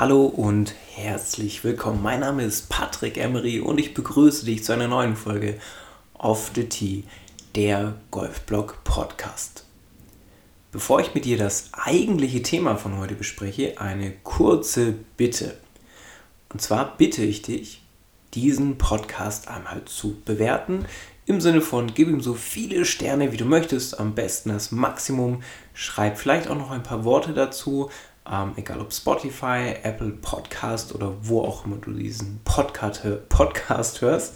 Hallo und herzlich willkommen. Mein Name ist Patrick Emery und ich begrüße dich zu einer neuen Folge Off the Tee, der Golfblog Podcast. Bevor ich mit dir das eigentliche Thema von heute bespreche, eine kurze Bitte. Und zwar bitte ich dich, diesen Podcast einmal zu bewerten. Im Sinne von, gib ihm so viele Sterne, wie du möchtest, am besten das Maximum. Schreib vielleicht auch noch ein paar Worte dazu, ähm, egal ob Spotify, Apple Podcast oder wo auch immer du diesen Podcast, Podcast hörst.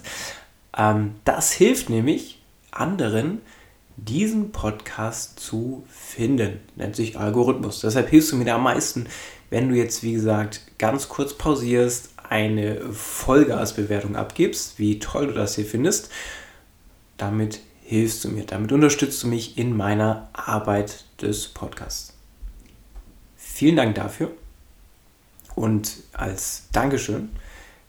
Ähm, das hilft nämlich anderen, diesen Podcast zu finden. Nennt sich Algorithmus. Deshalb hilfst du mir da am meisten, wenn du jetzt, wie gesagt, ganz kurz pausierst, eine Vollgasbewertung abgibst, wie toll du das hier findest. Damit hilfst du mir, damit unterstützt du mich in meiner Arbeit des Podcasts. Vielen Dank dafür. Und als Dankeschön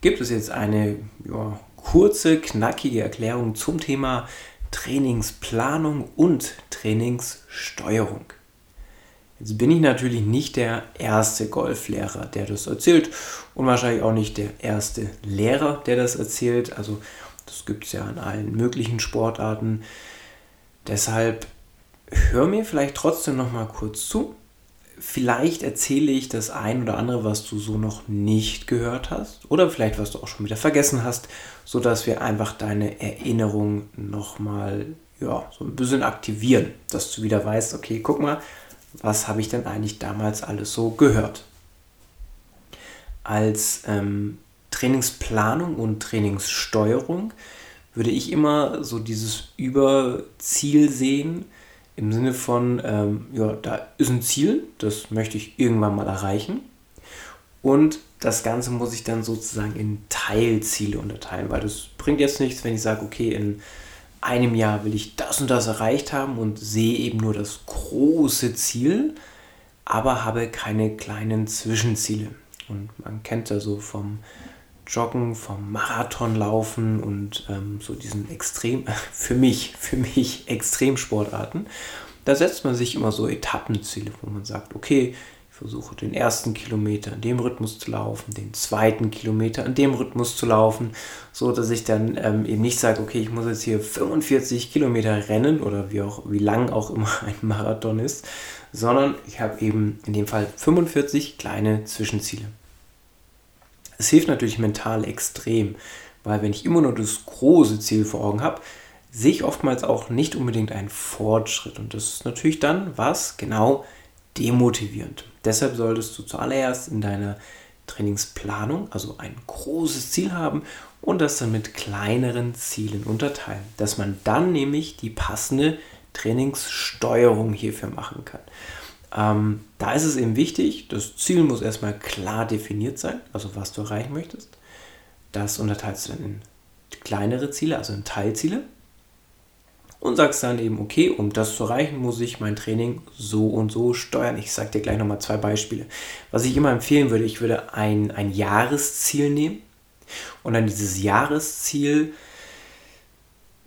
gibt es jetzt eine ja, kurze, knackige Erklärung zum Thema Trainingsplanung und Trainingssteuerung. Jetzt bin ich natürlich nicht der erste Golflehrer, der das erzählt und wahrscheinlich auch nicht der erste Lehrer, der das erzählt. Also das gibt es ja in allen möglichen Sportarten. Deshalb hör mir vielleicht trotzdem noch mal kurz zu vielleicht erzähle ich das ein oder andere, was du so noch nicht gehört hast oder vielleicht was du auch schon wieder vergessen hast, sodass wir einfach deine Erinnerung nochmal ja, so ein bisschen aktivieren, dass du wieder weißt, okay, guck mal, was habe ich denn eigentlich damals alles so gehört. Als ähm, Trainingsplanung und Trainingssteuerung würde ich immer so dieses Überziel sehen, im Sinne von, ähm, ja, da ist ein Ziel, das möchte ich irgendwann mal erreichen. Und das Ganze muss ich dann sozusagen in Teilziele unterteilen, weil das bringt jetzt nichts, wenn ich sage, okay, in einem Jahr will ich das und das erreicht haben und sehe eben nur das große Ziel, aber habe keine kleinen Zwischenziele. Und man kennt ja so vom Joggen, vom Marathonlaufen und ähm, so diesen extrem, für mich, für mich Extremsportarten. Da setzt man sich immer so Etappenziele, wo man sagt, okay, ich versuche den ersten Kilometer in dem Rhythmus zu laufen, den zweiten Kilometer in dem Rhythmus zu laufen, so dass ich dann ähm, eben nicht sage, okay, ich muss jetzt hier 45 Kilometer rennen oder wie auch wie lang auch immer ein Marathon ist, sondern ich habe eben in dem Fall 45 kleine Zwischenziele. Es hilft natürlich mental extrem, weil wenn ich immer nur das große Ziel vor Augen habe, sehe ich oftmals auch nicht unbedingt einen Fortschritt. Und das ist natürlich dann was genau demotivierend. Deshalb solltest du zuallererst in deiner Trainingsplanung, also ein großes Ziel haben und das dann mit kleineren Zielen unterteilen, dass man dann nämlich die passende Trainingssteuerung hierfür machen kann. Ähm, da ist es eben wichtig, das Ziel muss erstmal klar definiert sein, also was du erreichen möchtest. Das unterteilst du dann in kleinere Ziele, also in Teilziele. Und sagst dann eben, okay, um das zu erreichen, muss ich mein Training so und so steuern. Ich sage dir gleich nochmal zwei Beispiele. Was ich immer empfehlen würde, ich würde ein, ein Jahresziel nehmen und dann dieses Jahresziel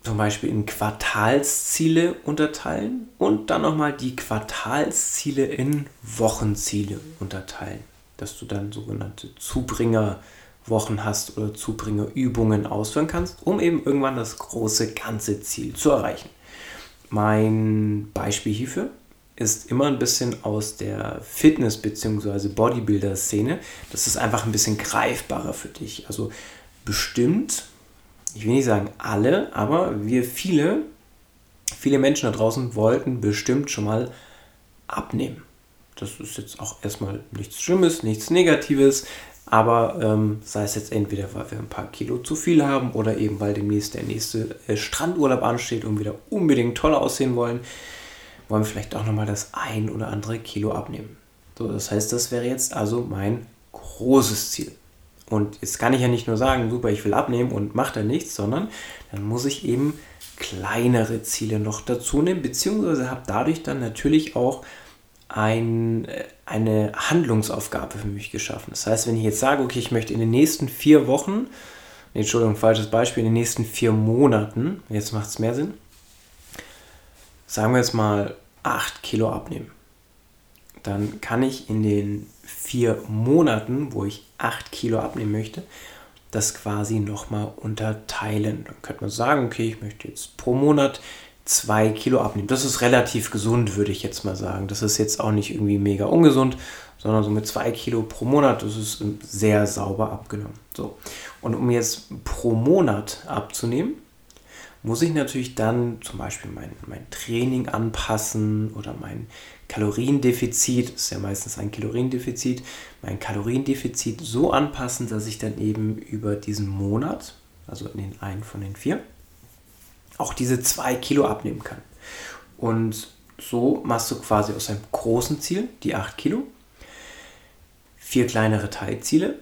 zum Beispiel in Quartalsziele unterteilen und dann nochmal die Quartalsziele in Wochenziele unterteilen, dass du dann sogenannte Zubringerwochen hast oder Zubringerübungen ausführen kannst, um eben irgendwann das große ganze Ziel zu erreichen. Mein Beispiel hierfür ist immer ein bisschen aus der Fitness- bzw. Bodybuilder-Szene. Das ist einfach ein bisschen greifbarer für dich. Also bestimmt ich will nicht sagen alle, aber wir viele, viele Menschen da draußen wollten bestimmt schon mal abnehmen. Das ist jetzt auch erstmal nichts Schlimmes, nichts Negatives, aber ähm, sei es jetzt entweder, weil wir ein paar Kilo zu viel haben oder eben weil demnächst der nächste äh, Strandurlaub ansteht und wieder unbedingt toll aussehen wollen, wollen wir vielleicht auch nochmal das ein oder andere Kilo abnehmen. So, das heißt, das wäre jetzt also mein großes Ziel. Und jetzt kann ich ja nicht nur sagen, super, ich will abnehmen und mache da nichts, sondern dann muss ich eben kleinere Ziele noch dazu nehmen, beziehungsweise habe dadurch dann natürlich auch ein, äh, eine Handlungsaufgabe für mich geschaffen. Das heißt, wenn ich jetzt sage, okay, ich möchte in den nächsten vier Wochen, nee, Entschuldigung, falsches Beispiel, in den nächsten vier Monaten, jetzt macht es mehr Sinn, sagen wir jetzt mal 8 Kilo abnehmen dann kann ich in den vier Monaten, wo ich 8 Kilo abnehmen möchte, das quasi nochmal unterteilen. Dann könnte man sagen, okay, ich möchte jetzt pro Monat 2 Kilo abnehmen. Das ist relativ gesund, würde ich jetzt mal sagen. Das ist jetzt auch nicht irgendwie mega ungesund, sondern so mit 2 Kilo pro Monat, das ist sehr sauber abgenommen. So. Und um jetzt pro Monat abzunehmen, muss ich natürlich dann zum Beispiel mein, mein Training anpassen oder mein Kaloriendefizit, das ist ja meistens ein Kaloriendefizit, mein Kaloriendefizit so anpassen, dass ich dann eben über diesen Monat, also in den einen von den vier, auch diese zwei Kilo abnehmen kann. Und so machst du quasi aus einem großen Ziel, die 8 Kilo, vier kleinere Teilziele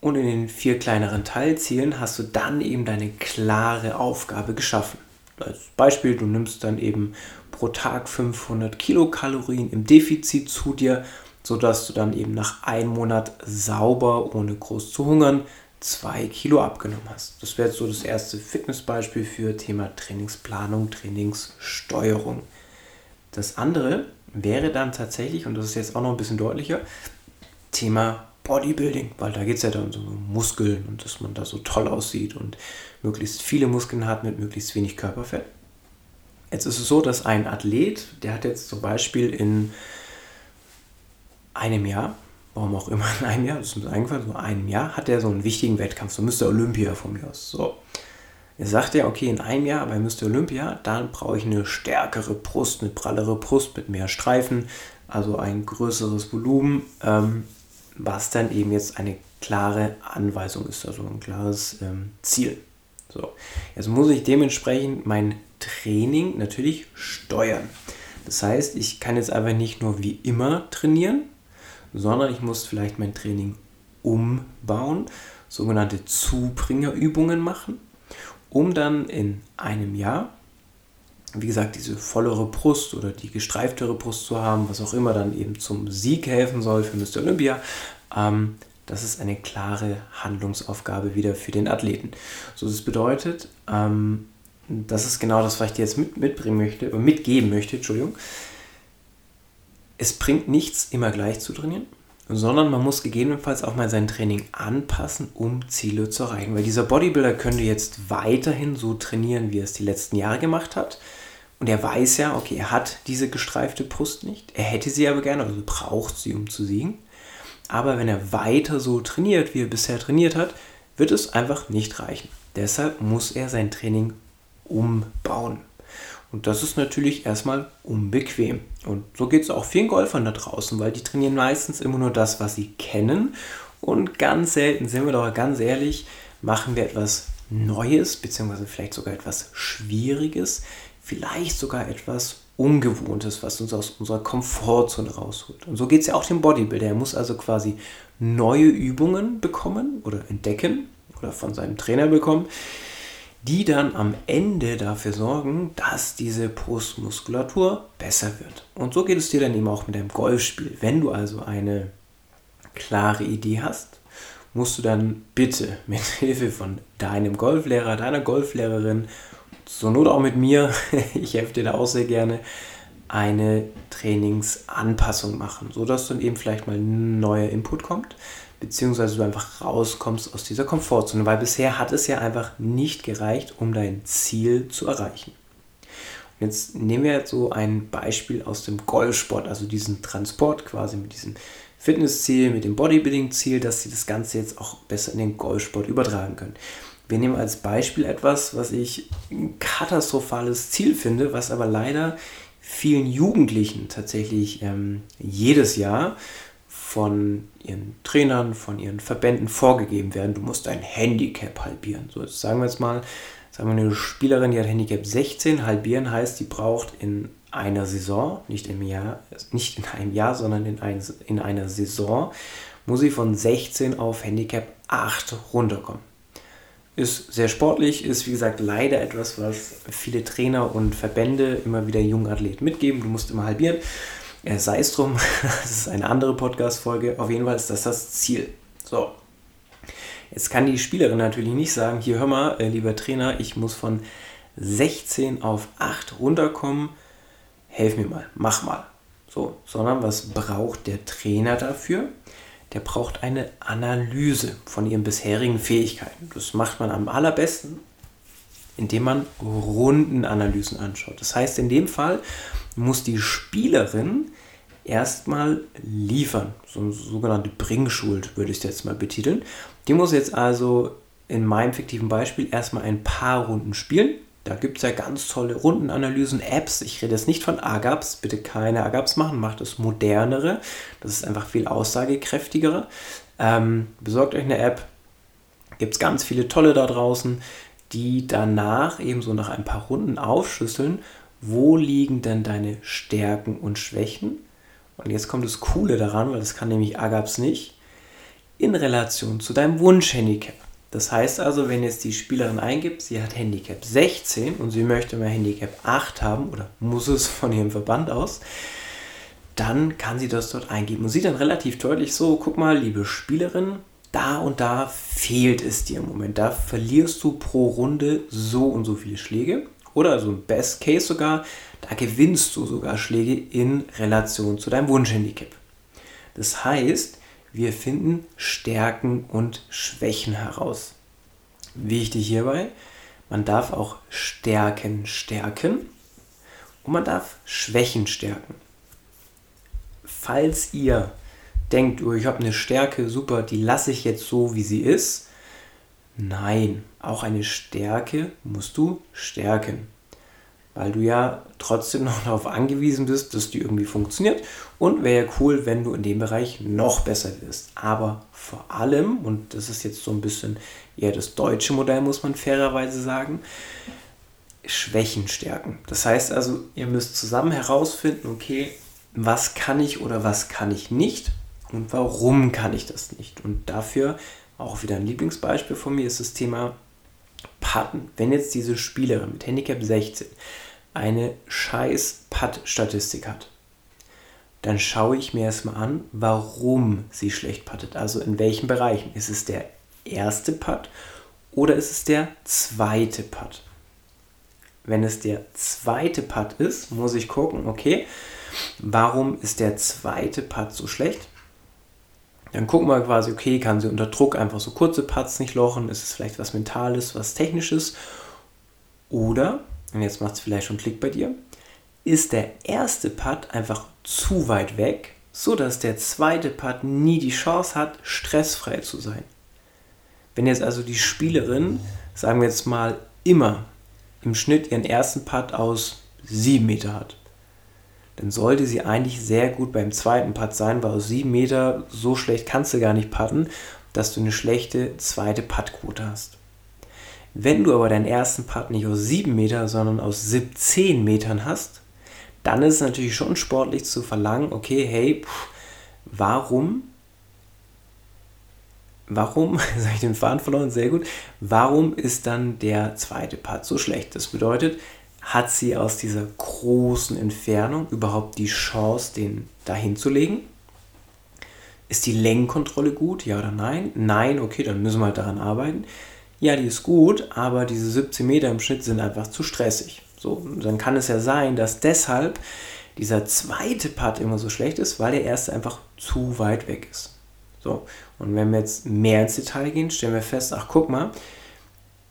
und in den vier kleineren Teilzielen hast du dann eben deine klare Aufgabe geschaffen. Als Beispiel, du nimmst dann eben pro Tag 500 Kilokalorien im Defizit zu dir, sodass du dann eben nach einem Monat sauber, ohne groß zu hungern, zwei Kilo abgenommen hast. Das wäre so das erste Fitnessbeispiel für Thema Trainingsplanung, Trainingssteuerung. Das andere wäre dann tatsächlich, und das ist jetzt auch noch ein bisschen deutlicher, Thema Bodybuilding, weil da geht es ja dann so um Muskeln und dass man da so toll aussieht und möglichst viele Muskeln hat mit möglichst wenig Körperfett. Jetzt ist es so, dass ein Athlet, der hat jetzt zum Beispiel in einem Jahr, warum auch immer in einem Jahr, das ist mir eingefallen, so einem Jahr hat er so einen wichtigen Wettkampf, so Mr. Olympia von mir aus. So. Er sagt ja, okay, in einem Jahr bei Mr. Olympia, dann brauche ich eine stärkere Brust, eine prallere Brust mit mehr Streifen, also ein größeres Volumen. Ähm, was dann eben jetzt eine klare Anweisung ist, also ein klares ähm, Ziel. So, jetzt muss ich dementsprechend mein Training natürlich steuern. Das heißt, ich kann jetzt einfach nicht nur wie immer trainieren, sondern ich muss vielleicht mein Training umbauen, sogenannte Zubringerübungen machen, um dann in einem Jahr, wie gesagt, diese vollere Brust oder die gestreiftere Brust zu haben, was auch immer dann eben zum Sieg helfen soll für Mr. Olympia, ähm, das ist eine klare Handlungsaufgabe wieder für den Athleten. So, das bedeutet, ähm, das ist genau das, was ich dir jetzt mit, mitbringen möchte, oder mitgeben möchte, Entschuldigung. Es bringt nichts, immer gleich zu trainieren, sondern man muss gegebenenfalls auch mal sein Training anpassen, um Ziele zu erreichen. Weil dieser Bodybuilder könnte jetzt weiterhin so trainieren, wie er es die letzten Jahre gemacht hat. Und er weiß ja, okay, er hat diese gestreifte Brust nicht. Er hätte sie aber gerne, also braucht sie, um zu siegen. Aber wenn er weiter so trainiert, wie er bisher trainiert hat, wird es einfach nicht reichen. Deshalb muss er sein Training umbauen. Und das ist natürlich erstmal unbequem. Und so geht es auch vielen Golfern da draußen, weil die trainieren meistens immer nur das, was sie kennen. Und ganz selten, sind wir doch ganz ehrlich, machen wir etwas Neues, beziehungsweise vielleicht sogar etwas Schwieriges, vielleicht sogar etwas Ungewohntes, was uns aus unserer Komfortzone rausholt. Und so geht es ja auch dem Bodybuilder. Er muss also quasi neue Übungen bekommen oder entdecken oder von seinem Trainer bekommen, die dann am Ende dafür sorgen, dass diese Brustmuskulatur besser wird. Und so geht es dir dann eben auch mit deinem Golfspiel. Wenn du also eine klare Idee hast, musst du dann bitte mit Hilfe von deinem Golflehrer, deiner Golflehrerin zur Not auch mit mir, ich helfe dir da auch sehr gerne, eine Trainingsanpassung machen, sodass dann eben vielleicht mal ein neuer Input kommt, beziehungsweise du einfach rauskommst aus dieser Komfortzone, weil bisher hat es ja einfach nicht gereicht, um dein Ziel zu erreichen. Und jetzt nehmen wir jetzt so ein Beispiel aus dem Golfsport, also diesen Transport quasi mit diesem Fitnessziel, mit dem Bodybuilding-Ziel, dass sie das Ganze jetzt auch besser in den Golfsport übertragen können. Wir nehmen als Beispiel etwas, was ich ein katastrophales Ziel finde, was aber leider vielen Jugendlichen tatsächlich ähm, jedes Jahr von ihren Trainern, von ihren Verbänden vorgegeben werden. Du musst dein Handicap halbieren. So, jetzt sagen wir jetzt mal, sagen wir eine Spielerin, die hat Handicap 16, halbieren heißt, die braucht in einer Saison, nicht im Jahr, nicht in einem Jahr, sondern in, ein, in einer Saison, muss sie von 16 auf Handicap 8 runterkommen ist sehr sportlich, ist wie gesagt leider etwas, was viele Trainer und Verbände immer wieder jungen Athleten mitgeben. Du musst immer halbieren. Äh, sei es drum, das ist eine andere Podcast-Folge. Auf jeden Fall ist das das Ziel. So. Jetzt kann die Spielerin natürlich nicht sagen: Hier, hör mal, äh, lieber Trainer, ich muss von 16 auf 8 runterkommen. Helf mir mal, mach mal. So, sondern was braucht der Trainer dafür? Der braucht eine Analyse von ihren bisherigen Fähigkeiten. Das macht man am allerbesten, indem man Rundenanalysen anschaut. Das heißt, in dem Fall muss die Spielerin erstmal liefern. So eine sogenannte Bringschuld würde ich es jetzt mal betiteln. Die muss jetzt also in meinem fiktiven Beispiel erstmal ein paar Runden spielen. Da gibt es ja ganz tolle Rundenanalysen, Apps. Ich rede jetzt nicht von AGAPs, bitte keine AGAPs machen, macht es modernere. Das ist einfach viel aussagekräftigere. Ähm, besorgt euch eine App. Gibt es ganz viele tolle da draußen, die danach ebenso nach ein paar Runden aufschlüsseln, wo liegen denn deine Stärken und Schwächen und jetzt kommt das Coole daran, weil das kann nämlich Agaps nicht, in Relation zu deinem Wunschhandicap. Das heißt also, wenn jetzt die Spielerin eingibt, sie hat Handicap 16 und sie möchte mal Handicap 8 haben oder muss es von ihrem Verband aus, dann kann sie das dort eingeben und sieht dann relativ deutlich so, guck mal, liebe Spielerin, da und da fehlt es dir im Moment. Da verlierst du pro Runde so und so viele Schläge. Oder also im Best Case sogar, da gewinnst du sogar Schläge in Relation zu deinem Wunschhandicap. Das heißt, wir finden Stärken und Schwächen heraus. Wichtig hierbei, man darf auch Stärken stärken und man darf Schwächen stärken. Falls ihr denkt, oh, ich habe eine Stärke, super, die lasse ich jetzt so, wie sie ist. Nein, auch eine Stärke musst du stärken weil du ja trotzdem noch darauf angewiesen bist, dass die irgendwie funktioniert. Und wäre ja cool, wenn du in dem Bereich noch besser wirst. Aber vor allem, und das ist jetzt so ein bisschen eher das deutsche Modell, muss man fairerweise sagen, Schwächen stärken. Das heißt also, ihr müsst zusammen herausfinden, okay, was kann ich oder was kann ich nicht und warum kann ich das nicht. Und dafür auch wieder ein Lieblingsbeispiel von mir ist das Thema Patten. Wenn jetzt diese Spielerin mit Handicap 16 eine scheiß Putt-Statistik hat, dann schaue ich mir erstmal an, warum sie schlecht puttet. Also in welchen Bereichen. Ist es der erste Putt oder ist es der zweite Putt? Wenn es der zweite Putt ist, muss ich gucken, okay, warum ist der zweite Putt so schlecht? Dann gucken wir quasi, okay, kann sie unter Druck einfach so kurze Putts nicht lochen? Ist es vielleicht was Mentales, was Technisches? Oder und jetzt macht es vielleicht schon Klick bei dir, ist der erste Putt einfach zu weit weg, sodass der zweite Putt nie die Chance hat, stressfrei zu sein. Wenn jetzt also die Spielerin, sagen wir jetzt mal, immer im Schnitt ihren ersten Putt aus 7 Meter hat, dann sollte sie eigentlich sehr gut beim zweiten Putt sein, weil aus 7 Meter so schlecht kannst du gar nicht putten, dass du eine schlechte zweite Puttquote hast. Wenn du aber deinen ersten Putt nicht aus 7 Meter, sondern aus 17 Metern hast, dann ist es natürlich schon sportlich zu verlangen, okay, hey, pff, warum, warum, sage ich den Faden verloren, sehr gut, warum ist dann der zweite Putt so schlecht? Das bedeutet, hat sie aus dieser großen Entfernung überhaupt die Chance, den dahin zu legen? Ist die Längenkontrolle gut? Ja oder nein? Nein, okay, dann müssen wir halt daran arbeiten ja, die ist gut, aber diese 17 Meter im Schnitt sind einfach zu stressig. So, dann kann es ja sein, dass deshalb dieser zweite Putt immer so schlecht ist, weil der erste einfach zu weit weg ist. So, und wenn wir jetzt mehr ins Detail gehen, stellen wir fest, ach guck mal,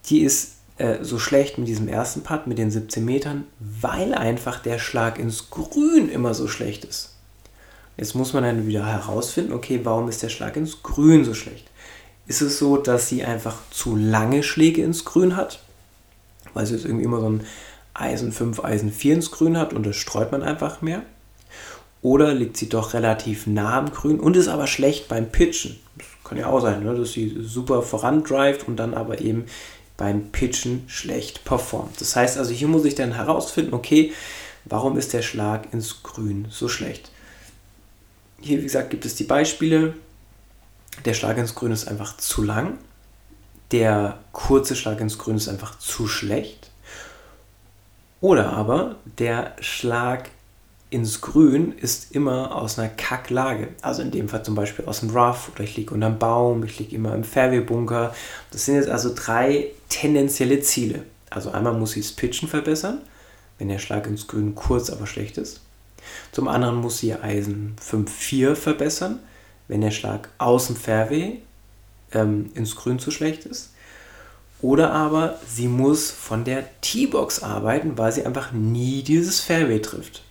die ist äh, so schlecht mit diesem ersten Putt, mit den 17 Metern, weil einfach der Schlag ins Grün immer so schlecht ist. Jetzt muss man dann wieder herausfinden, okay, warum ist der Schlag ins Grün so schlecht? ist es so, dass sie einfach zu lange Schläge ins Grün hat, weil sie jetzt irgendwie immer so ein Eisen 5, Eisen 4 ins Grün hat und das streut man einfach mehr. Oder liegt sie doch relativ nah am Grün und ist aber schlecht beim Pitchen. Das kann ja auch sein, ne? dass sie super vorandrivet und dann aber eben beim Pitchen schlecht performt. Das heißt also, hier muss ich dann herausfinden, okay, warum ist der Schlag ins Grün so schlecht? Hier, wie gesagt, gibt es die Beispiele. Der Schlag ins Grün ist einfach zu lang. Der kurze Schlag ins Grün ist einfach zu schlecht. Oder aber der Schlag ins Grün ist immer aus einer Kacklage. Also in dem Fall zum Beispiel aus dem Rough oder ich liege unter einem Baum, ich liege immer im Fairway-Bunker. Das sind jetzt also drei tendenzielle Ziele. Also einmal muss ich das Pitchen verbessern, wenn der Schlag ins Grün kurz, aber schlecht ist. Zum anderen muss sie Eisen 5-4 verbessern, wenn der Schlag aus dem Fairway ähm, ins Grün zu schlecht ist. Oder aber sie muss von der T-Box arbeiten, weil sie einfach nie dieses Fairway trifft.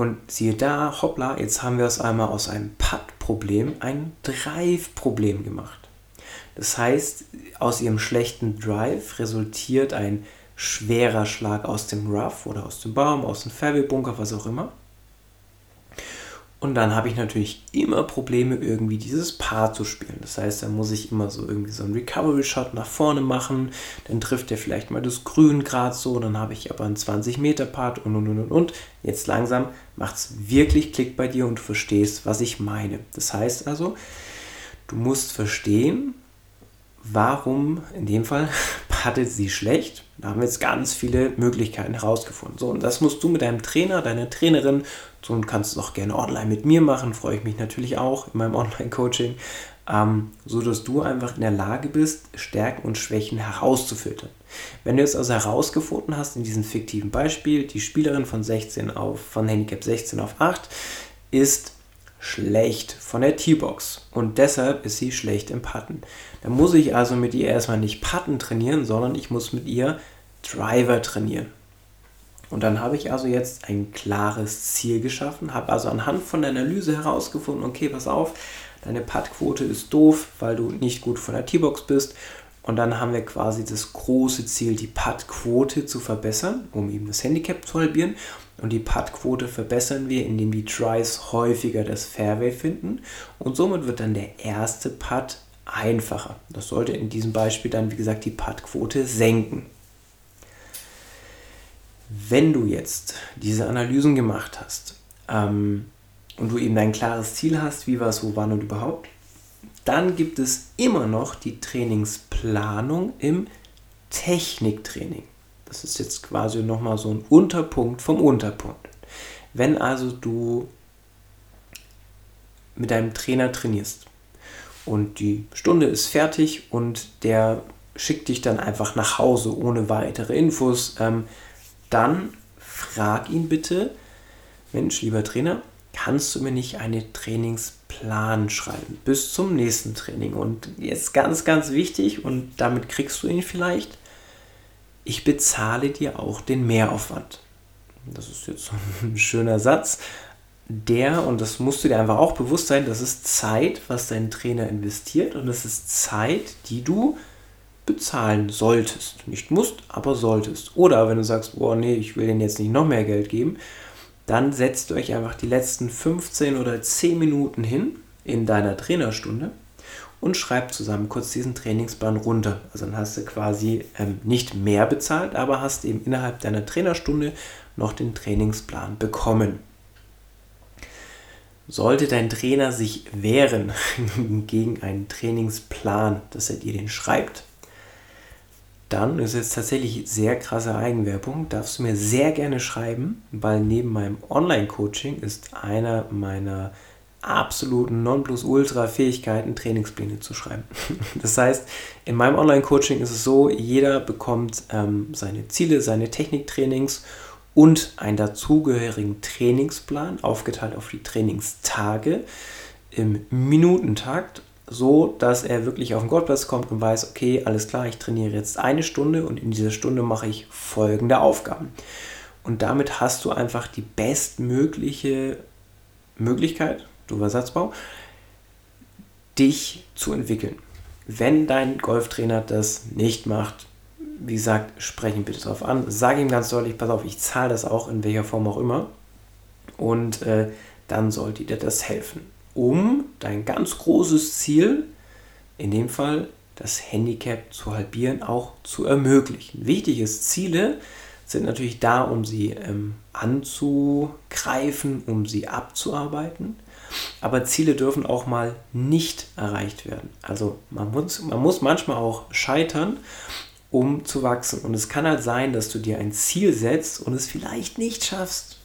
Und siehe da, hoppla, jetzt haben wir es einmal aus einem Putt-Problem ein Drive-Problem gemacht. Das heißt, aus ihrem schlechten Drive resultiert ein schwerer Schlag aus dem Rough oder aus dem Baum, aus dem Fairway-Bunker, was auch immer. Und dann habe ich natürlich immer Probleme, irgendwie dieses Paar zu spielen. Das heißt, dann muss ich immer so irgendwie so einen Recovery-Shot nach vorne machen. Dann trifft er vielleicht mal das Grün gerade so. Dann habe ich aber einen 20-Meter-Part und und und und und. Jetzt langsam macht es wirklich Klick bei dir und du verstehst, was ich meine. Das heißt also, du musst verstehen, warum in dem Fall pattet sie schlecht. Da haben wir jetzt ganz viele Möglichkeiten herausgefunden. So, und das musst du mit deinem Trainer, deiner Trainerin, so und kannst du es auch gerne online mit mir machen, freue ich mich natürlich auch in meinem Online-Coaching, ähm, so dass du einfach in der Lage bist, Stärken und Schwächen herauszufiltern. Wenn du jetzt also herausgefunden hast in diesem fiktiven Beispiel, die Spielerin von 16 auf, von Handicap 16 auf 8 ist schlecht von der T-Box und deshalb ist sie schlecht im Putten. Dann muss ich also mit ihr erstmal nicht Putten trainieren, sondern ich muss mit ihr Driver trainieren. Und dann habe ich also jetzt ein klares Ziel geschaffen, habe also anhand von der Analyse herausgefunden, okay, pass auf, deine Puttquote ist doof, weil du nicht gut von der T-Box bist. Und dann haben wir quasi das große Ziel, die Puttquote zu verbessern, um eben das Handicap zu halbieren. Und die Puttquote verbessern wir, indem die Tries häufiger das Fairway finden. Und somit wird dann der erste Putt einfacher. Das sollte in diesem Beispiel dann, wie gesagt, die Puttquote senken. Wenn du jetzt diese Analysen gemacht hast ähm, und du eben ein klares Ziel hast, wie was, wo, wann und überhaupt, dann gibt es immer noch die Trainingsplanung im Techniktraining. Das ist jetzt quasi nochmal so ein Unterpunkt vom Unterpunkt. Wenn also du mit deinem Trainer trainierst und die Stunde ist fertig und der schickt dich dann einfach nach Hause ohne weitere Infos, ähm, dann frag ihn bitte, Mensch, lieber Trainer, kannst du mir nicht einen Trainingsplan schreiben bis zum nächsten Training? Und jetzt ganz, ganz wichtig, und damit kriegst du ihn vielleicht, ich bezahle dir auch den Mehraufwand. Das ist jetzt so ein schöner Satz. Der, und das musst du dir einfach auch bewusst sein, das ist Zeit, was dein Trainer investiert und das ist Zeit, die du bezahlen solltest. Nicht musst, aber solltest. Oder wenn du sagst, oh nee, ich will denen jetzt nicht noch mehr Geld geben, dann setzt euch einfach die letzten 15 oder 10 Minuten hin in deiner Trainerstunde und schreib zusammen kurz diesen Trainingsplan runter. Also dann hast du quasi ähm, nicht mehr bezahlt, aber hast eben innerhalb deiner Trainerstunde noch den Trainingsplan bekommen. Sollte dein Trainer sich wehren gegen einen Trainingsplan, dass er dir den schreibt, dann ist jetzt tatsächlich sehr krasse Eigenwerbung. Darfst du mir sehr gerne schreiben, weil neben meinem Online-Coaching ist einer meiner absoluten Nonplusultra-Fähigkeiten, Trainingspläne zu schreiben. Das heißt, in meinem Online-Coaching ist es so, jeder bekommt ähm, seine Ziele, seine Techniktrainings und einen dazugehörigen Trainingsplan, aufgeteilt auf die Trainingstage im Minutentakt, so dass er wirklich auf den Golfplatz kommt und weiß, okay, alles klar, ich trainiere jetzt eine Stunde und in dieser Stunde mache ich folgende Aufgaben. Und damit hast du einfach die bestmögliche Möglichkeit, Satzbau, dich zu entwickeln. Wenn dein Golftrainer das nicht macht, wie gesagt, spreche ihn bitte darauf an. Sag ihm ganz deutlich, pass auf, ich zahle das auch, in welcher Form auch immer. Und äh, dann sollte dir das helfen, um dein ganz großes Ziel, in dem Fall das Handicap zu halbieren, auch zu ermöglichen. Wichtig ist, Ziele sind natürlich da, um sie ähm, anzugreifen, um sie abzuarbeiten. Aber Ziele dürfen auch mal nicht erreicht werden. Also man muss, man muss manchmal auch scheitern, um zu wachsen. Und es kann halt sein, dass du dir ein Ziel setzt und es vielleicht nicht schaffst.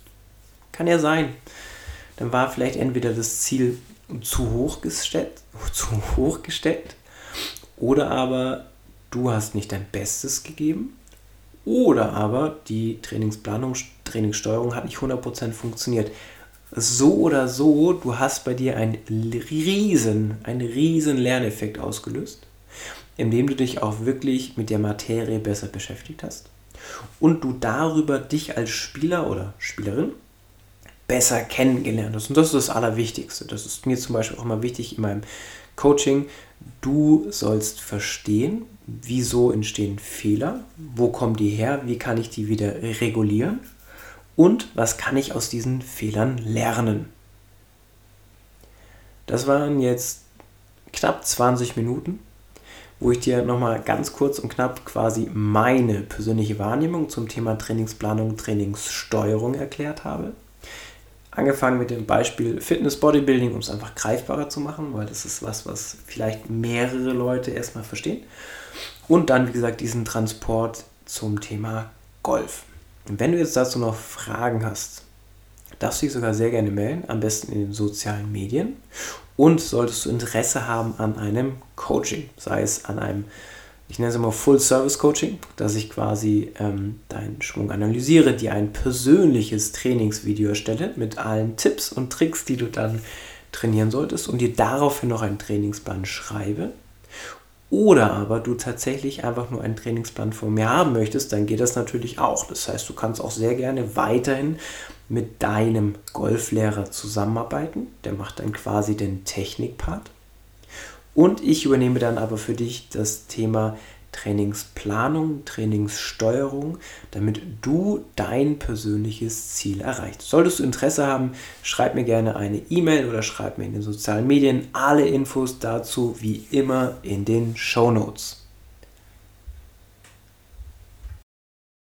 Kann ja sein. Dann war vielleicht entweder das Ziel zu hoch gesteckt, zu hoch gesteckt oder aber du hast nicht dein Bestes gegeben Oder aber die Trainingsplanung, Trainingssteuerung hat nicht 100% funktioniert. So oder so, du hast bei dir einen riesen, einen riesen Lerneffekt ausgelöst, indem du dich auch wirklich mit der Materie besser beschäftigt hast und du darüber dich als Spieler oder Spielerin besser kennengelernt hast. Und das ist das Allerwichtigste. Das ist mir zum Beispiel auch immer wichtig in meinem Coaching. Du sollst verstehen, wieso entstehen Fehler, wo kommen die her, wie kann ich die wieder regulieren und was kann ich aus diesen Fehlern lernen. Das waren jetzt knapp 20 Minuten, wo ich dir nochmal ganz kurz und knapp quasi meine persönliche Wahrnehmung zum Thema Trainingsplanung, Trainingssteuerung erklärt habe. Angefangen mit dem Beispiel Fitness Bodybuilding, um es einfach greifbarer zu machen, weil das ist was, was vielleicht mehrere Leute erstmal verstehen. Und dann, wie gesagt, diesen Transport zum Thema Golf. Und wenn du jetzt dazu noch Fragen hast, darfst du dich sogar sehr gerne melden, am besten in den sozialen Medien. Und solltest du Interesse haben an einem Coaching, sei es an einem ich nenne es immer Full-Service-Coaching, dass ich quasi ähm, deinen Schwung analysiere, dir ein persönliches Trainingsvideo erstelle mit allen Tipps und Tricks, die du dann trainieren solltest und dir daraufhin noch einen Trainingsplan schreibe. Oder aber du tatsächlich einfach nur einen Trainingsplan von mir haben möchtest, dann geht das natürlich auch. Das heißt, du kannst auch sehr gerne weiterhin mit deinem Golflehrer zusammenarbeiten. Der macht dann quasi den Technikpart. Und ich übernehme dann aber für dich das Thema Trainingsplanung, Trainingssteuerung, damit du dein persönliches Ziel erreichst. Solltest du Interesse haben, schreib mir gerne eine E-Mail oder schreib mir in den sozialen Medien alle Infos dazu wie immer in den Show Notes.